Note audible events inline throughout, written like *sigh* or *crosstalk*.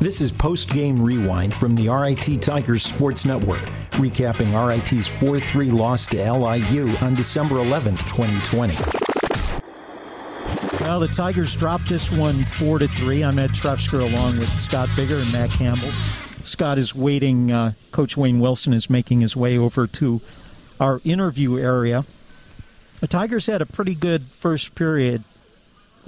This is Post Game Rewind from the RIT Tigers Sports Network, recapping RIT's 4 3 loss to LIU on December 11th, 2020. Well, the Tigers dropped this one 4 to 3. I'm Ed Trefsker along with Scott Bigger and Matt Campbell. Scott is waiting. Uh, Coach Wayne Wilson is making his way over to our interview area. The Tigers had a pretty good first period,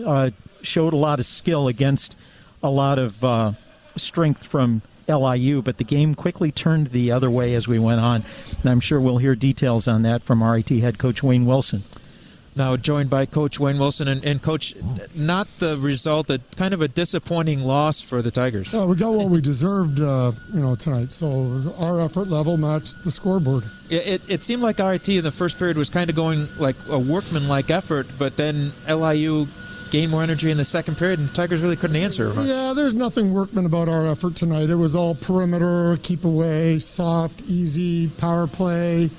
uh, showed a lot of skill against a lot of uh, strength from LIU, but the game quickly turned the other way as we went on. And I'm sure we'll hear details on that from RIT head coach Wayne Wilson. Now joined by Coach Wayne Wilson and, and Coach, not the result, a kind of a disappointing loss for the Tigers. Yeah, we got what we deserved, uh, you know, tonight. So our effort level matched the scoreboard. It, it, it seemed like RIT in the first period was kind of going like a workman-like effort, but then LIU gained more energy in the second period, and the Tigers really couldn't answer. Yeah, there's nothing workman about our effort tonight. It was all perimeter, keep away, soft, easy, power play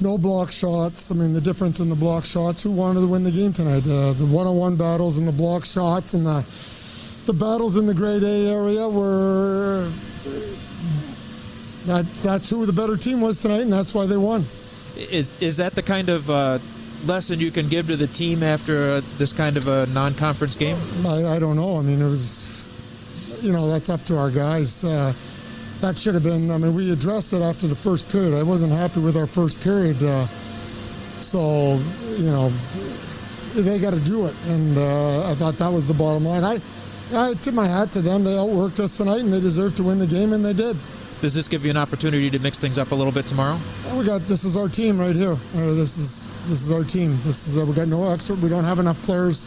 no block shots. I mean, the difference in the block shots. Who wanted to win the game tonight? Uh, the one-on-one battles and the block shots and the the battles in the grade A area were that that's who the better team was tonight, and that's why they won. Is is that the kind of uh, lesson you can give to the team after uh, this kind of a non-conference game? I, I, don't know. I mean, it was, you know, that's up to our guys. Uh, that should have been. I mean, we addressed it after the first period. I wasn't happy with our first period, uh, so you know they got to do it, and uh, I thought that was the bottom line. I, I tip my hat to them. They outworked us tonight, and they deserved to win the game, and they did. Does this give you an opportunity to mix things up a little bit tomorrow? we got this is our team right here. Uh, this is this is our team. This is uh, we got no extra. We don't have enough players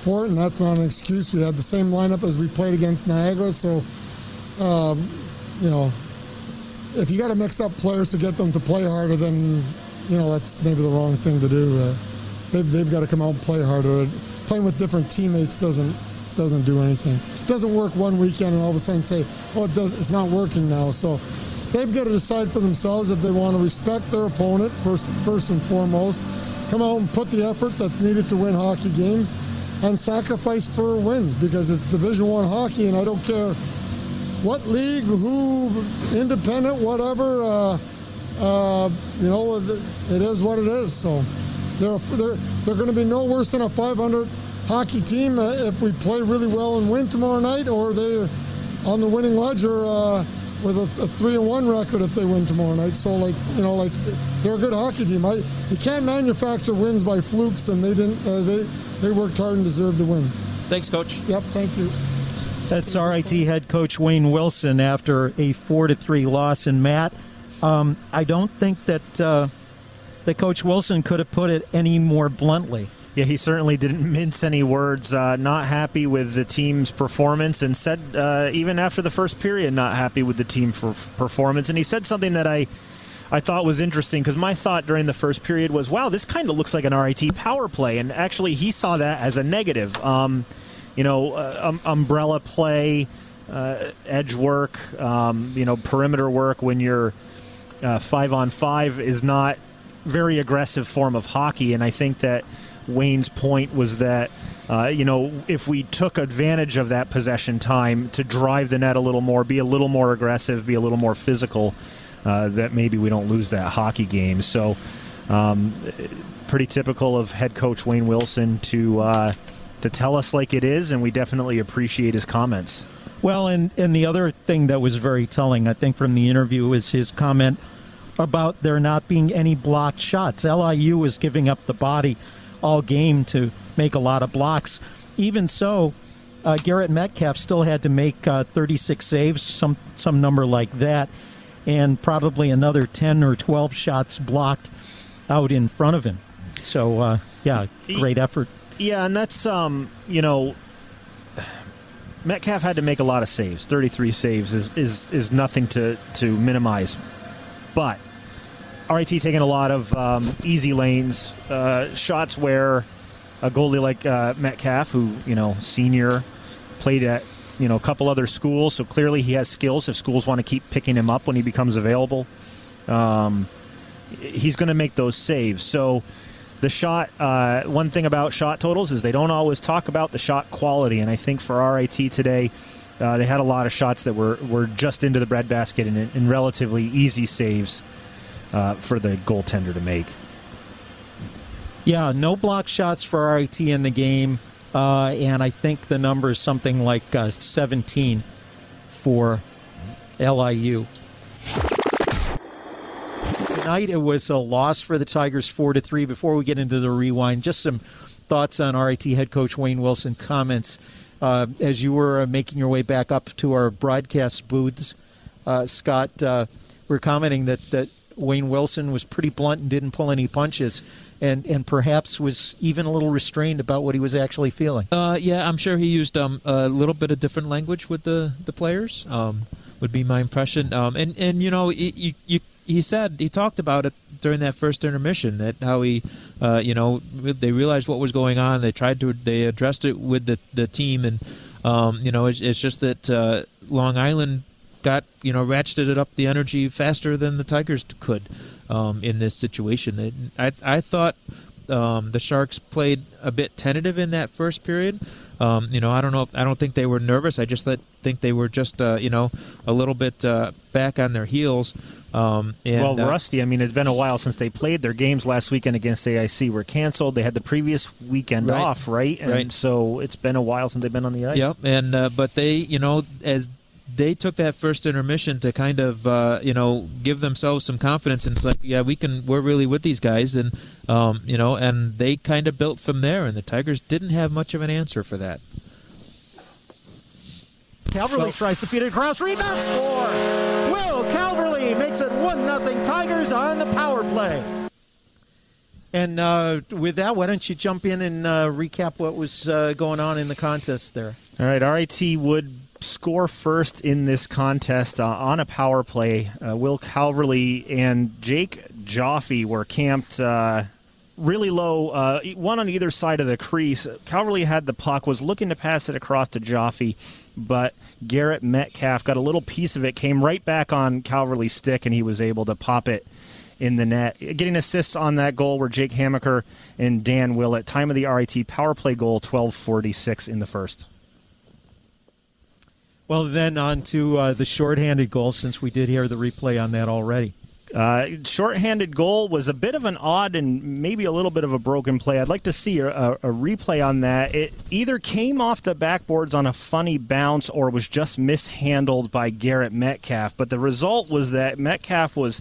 for it, and that's not an excuse. We had the same lineup as we played against Niagara, so um, you know, if you got to mix up players to get them to play harder, then you know that's maybe the wrong thing to do. Uh, they've, they've got to come out and play harder. Playing with different teammates doesn't doesn't do anything. It doesn't work one weekend and all of a sudden say, "Oh, it does. It's not working now." So they've got to decide for themselves if they want to respect their opponent first first and foremost. Come out and put the effort that's needed to win hockey games, and sacrifice for wins because it's Division One hockey, and I don't care what league, who, independent, whatever. Uh, uh, you know, it is what it is. So they're they're they're going to be no worse than a 500 hockey team uh, if we play really well and win tomorrow night, or they're on the winning ledger uh, with a, a, three and one record if they win tomorrow night. So like you know, like they're a good hockey team. I, you can't manufacture wins by flukes, and they didn't. Uh, they they worked hard and deserved the win. Thanks, coach. Yep, thank you. That's RIT head coach Wayne Wilson after a four to three loss. And Matt, um, I don't think that uh, that Coach Wilson could have put it any more bluntly. Yeah, he certainly didn't *laughs* mince any words. Uh, not happy with the team's performance, and said uh, even after the first period, not happy with the team for performance. And he said something that I. I thought was interesting because my thought during the first period was, "Wow, this kind of looks like an RIT power play," and actually he saw that as a negative. Um, you know, uh, um, umbrella play, uh, edge work, um, you know, perimeter work when you're uh, five on five is not very aggressive form of hockey. And I think that Wayne's point was that, uh, you know, if we took advantage of that possession time to drive the net a little more, be a little more aggressive, be a little more physical, uh, that maybe we don't lose that hockey game. So, um, pretty typical of head coach Wayne Wilson to uh, to tell us like it is, and we definitely appreciate his comments. Well, and, and the other thing that was very telling, I think, from the interview is his comment about there not being any blocked shots. LIU was giving up the body all game to make a lot of blocks. Even so, uh, Garrett Metcalf still had to make uh, 36 saves, some some number like that, and probably another 10 or 12 shots blocked out in front of him. So, uh, yeah, great effort yeah, and that's um, you know, Metcalf had to make a lot of saves. Thirty-three saves is is is nothing to to minimize, but RIT taking a lot of um, easy lanes, uh, shots where a goalie like uh, Metcalf, who you know senior, played at you know a couple other schools, so clearly he has skills. If schools want to keep picking him up when he becomes available, um, he's going to make those saves. So the shot. Uh, one thing about shot totals is they don't always talk about the shot quality, and I think for RIT today, Uh, they had a lot of shots that were, were just into the breadbasket and, and relatively easy saves uh, for the goaltender to make. Yeah, no block shots for RIT in the game, uh, and I think the number is something like uh, 17 for LIU. Tonight it was a loss for the Tigers, four to three. Before we get into the rewind, just some thoughts on RIT head coach Wayne Wilson comments uh, as you were uh, making your way back up to our broadcast booths. Uh, Scott, uh, we're commenting that that Wayne Wilson was pretty blunt and didn't pull any punches and and perhaps was even a little restrained about what he was actually feeling. Uh, yeah, I'm sure he used um, a little bit of different language with the the players. Um, would be my impression. Um, and and you know, you, you, he said he talked about it during that first intermission that how he, uh, you know, they realized what was going on. They tried to they addressed it with the the team, and um, you know, it's, it's just that uh, Long Island got you know ratcheted up the energy faster than the Tigers could um, in this situation. I I thought um, the Sharks played a bit tentative in that first period. Um, you know, I don't know. I don't think they were nervous. I just think they were just, uh, you know, a little bit uh, back on their heels. Um, and, well, uh, Rusty, I mean, it's been a while since they played. Their games last weekend against AIC were canceled. They had the previous weekend right. off, right? And right. so it's been a while since they've been on the ice. Yep. And uh, but they, you know, as they took that first intermission to kind of uh, you know give themselves some confidence and it's like yeah we can we're really with these guys and um, you know and they kind of built from there and the Tigers didn't have much of an answer for that. Calverley well, tries to feed it across rebound score. Will Calverley makes it one nothing Tigers on the power play. And uh, with that, why don't you jump in and uh, recap what was uh, going on in the contest there? All right, RIT would score first in this contest uh, on a power play. Uh, Will Calverley and Jake Joffe were camped uh, really low, uh, one on either side of the crease. Calverley had the puck, was looking to pass it across to Joffe, but Garrett Metcalf got a little piece of it, came right back on Calverley's stick, and he was able to pop it in the net. Getting assists on that goal were Jake Hamaker and Dan Willett. Time of the RIT power play goal, 1246 in the first. Well, then on to uh, the shorthanded goal, since we did hear the replay on that already. Uh, shorthanded goal was a bit of an odd and maybe a little bit of a broken play. I'd like to see a, a, replay on that. It either came off the backboards on a funny bounce or was just mishandled by Garrett Metcalf. But the result was that Metcalf was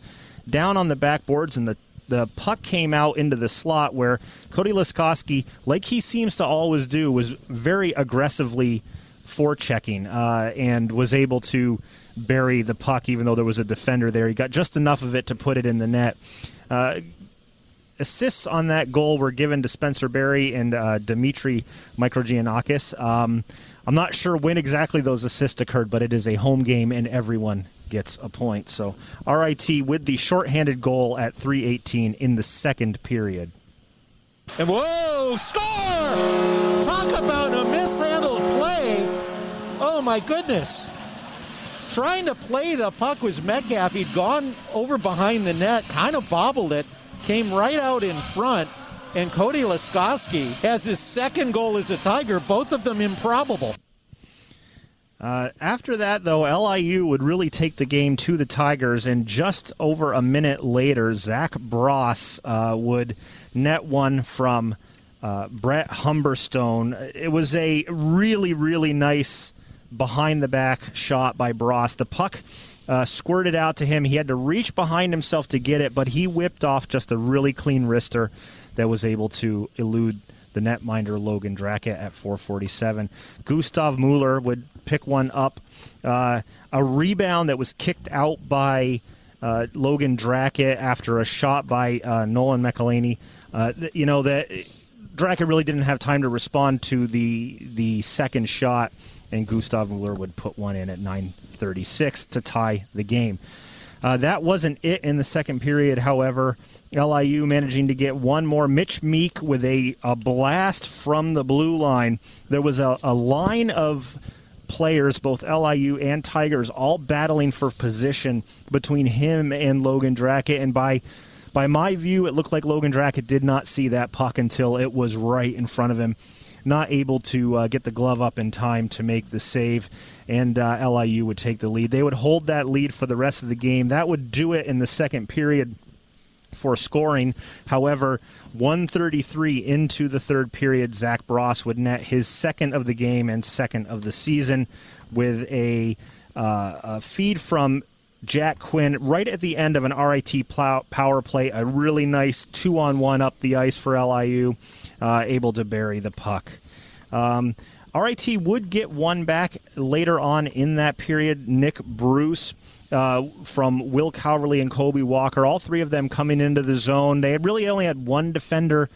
down on the backboards and the the puck came out into the slot where Cody Laskoski, like he seems to always do, was very aggressively forechecking uh, and was able to bury the puck, even though there was a defender there. He got just enough of it to put it in the net. Uh, assists on that goal were given to Spencer Berry and uh, Dimitri Mikrogiannakis. Um, I'm not sure when exactly those assists occurred, but it is a home game and everyone gets a point. So RIT with the shorthanded goal at 318 in the second period. And whoa, score! Talk about a mishandled play. Oh my goodness trying to play the puck was Metcalf. He'd gone over behind the net, kind of bobbled it, came right out in front. And Cody Laskoski has his second goal as a Tiger, both of them improbable. Uh, after that, though, LIU would really take the game to the Tigers, and just over a minute later, Zach Bross uh, would net one from uh, Brett Humberstone. It was a really, really nice behind the back shot by Bross. The puck uh, squirted out to him. He had to reach behind himself to get it, but he whipped off just a really clean wrister that was able to elude the netminder Logan Drackett at 447. Gustav Mueller would pick one up. Uh, a rebound that was kicked out by uh, Logan Drackett after a shot by uh, Nolan McElhaney. Uh, you know that Drackett really didn't have time to respond to the the second shot and Gustav Mueller would put one in at 9:36 to tie the game. Uh, that wasn't it in the second period, however. LIU managing to get one more. Mitch Meek with a, a blast from the blue line. There was a, a line of players, both LIU and Tigers, all battling for position between him and Logan Drackett. And by by my view, it looked like Logan Drackett did not see that puck until it was right in front of him. not able to uh, get the glove up in time to make the save, and uh, LIU would take the lead. They would hold that lead for the rest of the game. That would do it in the second period for scoring. However, 133 into the third period, Zach Bross would net his second of the game and second of the season with a, uh, a feed from Jack Quinn right at the end of an RIT power play. A really nice two on one up the ice for LIU, uh, able to bury the puck. Um, RIT would get one back later on in that period. Nick Bruce uh, from Will Calverley and Kobe Walker, all three of them coming into the zone. They really only had one defender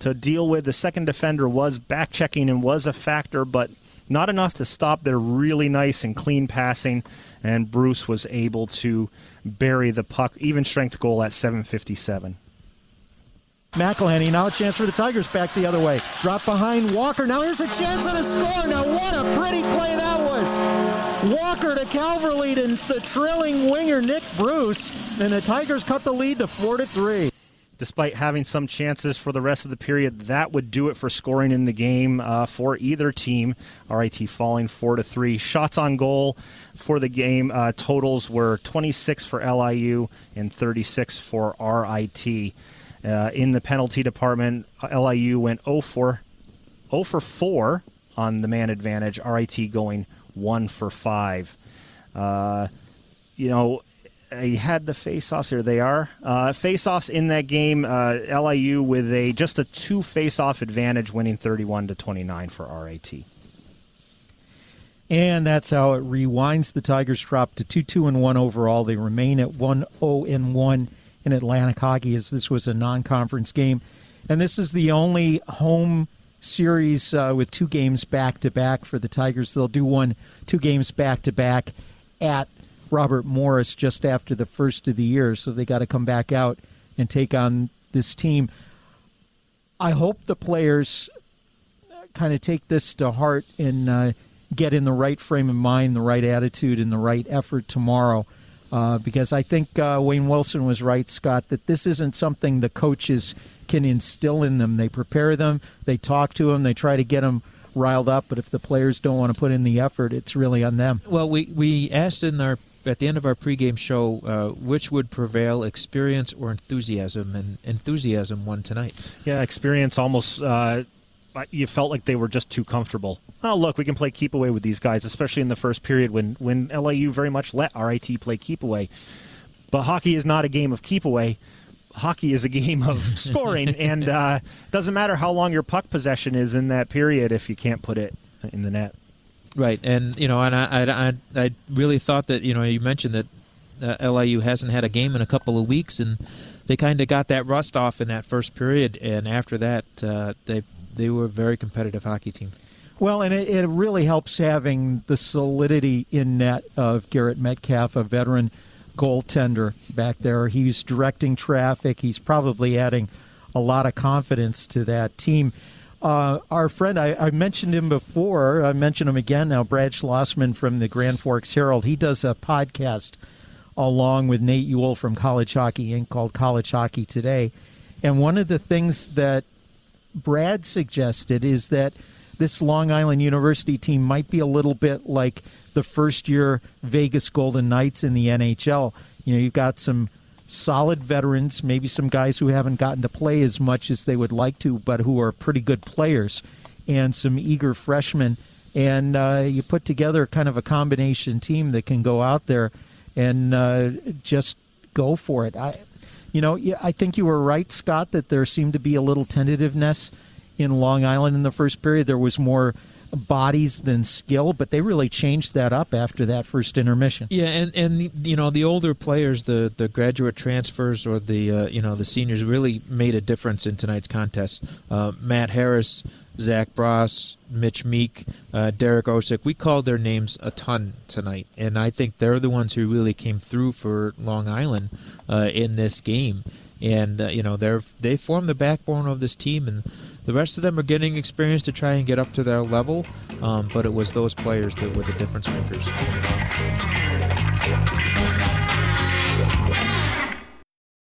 to deal with. The second defender was back checking and was a factor, but not enough to stop their really nice and clean passing. And Bruce was able to bury the puck, even strength goal at 757. McElhenney, now a chance for the Tigers back the other way. Drop behind Walker. Now here's a chance at a score. Now what a pretty play that was. Walker to Calverley and the trailing winger Nick Bruce. And the Tigers cut the lead to 4 to 3 despite having some chances for the rest of the period. That would do it for scoring in the game uh, for either team. RIT falling four to three. Shots on goal for the game uh, totals were 26 for LIU and 36 for RIT. Uh, in the penalty department, LIU went 0 for 0 for 4 on the man advantage. RIT going 1 for 5. Uh, you know, he had the face-offs here. They are uh, face-offs in that game. Uh, LIU with a just a two face-off advantage, winning 31 to 29 for RIT. And that's how it rewinds. The Tigers drop to 2 2 and 1 overall. They remain at 1 0 and 1 in Atlantic hockey as this was a non conference game. And this is the only home series uh, with two games back to back for the Tigers. They'll do one, two games back to back at Robert Morris just after the first of the year. So they got to come back out and take on this team. I hope the players kind of take this to heart and uh, get in the right frame of mind, the right attitude, and the right effort tomorrow. Uh, because I think uh, Wayne Wilson was right, Scott, that this isn't something the coaches can instill in them. They prepare them, they talk to them, they try to get them riled up. But if the players don't want to put in the effort, it's really on them. Well, we we asked in our at the end of our pregame show uh, which would prevail, experience or enthusiasm, and enthusiasm won tonight. Yeah, experience almost. Uh, you felt like they were just too comfortable. Oh, look, we can play keep away with these guys, especially in the first period when when LIU very much let RIT play keep away. But hockey is not a game of keep away. Hockey is a *laughs* game of scoring, *laughs* and uh, doesn't matter how long your puck possession is in that period if you can't put it in the net. Right, and you know, and I, I, I really thought that you know you mentioned that uh, LIU hasn't had a game in a couple of weeks, and they kind of got that rust off in that first period, and after that, uh, they they were a very competitive hockey team. Well, and it, it really helps having the solidity in net of Garrett Metcalf, a veteran goaltender back there. He's directing traffic. He's probably adding a lot of confidence to that team. Uh, our friend, I, I, mentioned him before. I mentioned him again now. Brad Schlossman from the Grand Forks Herald. He does a podcast along with Nate Ewell from College Hockey Inc. called College Hockey Today. And one of the things that Brad suggested is that this Long Island University team might be a little bit like the first year Vegas Golden Knights in the NHL. You know, you've got some solid veterans, maybe some guys who haven't gotten to play as much as they would like to, but who are pretty good players, and some eager freshmen. And uh, you put together kind of a combination team that can go out there and uh, just go for it. I, you know, I think you were right, Scott, that there seemed to be a little tentativeness in Long Island in the first period. There was more bodies than skill, but they really changed that up after that first intermission. Yeah, and and you know the older players, the the graduate transfers or the uh, you know the seniors really made a difference in tonight's contest. Uh, Matt Harris, Zach Bross, Mitch Meek, uh, Derek Osick, we called their names a ton tonight, and I think they're the ones who really came through for Long Island uh, in this game. And uh, you know they're they form the backbone of this team and the rest of them are getting experience to try and get up to their level, um, but it was those players that were the difference makers.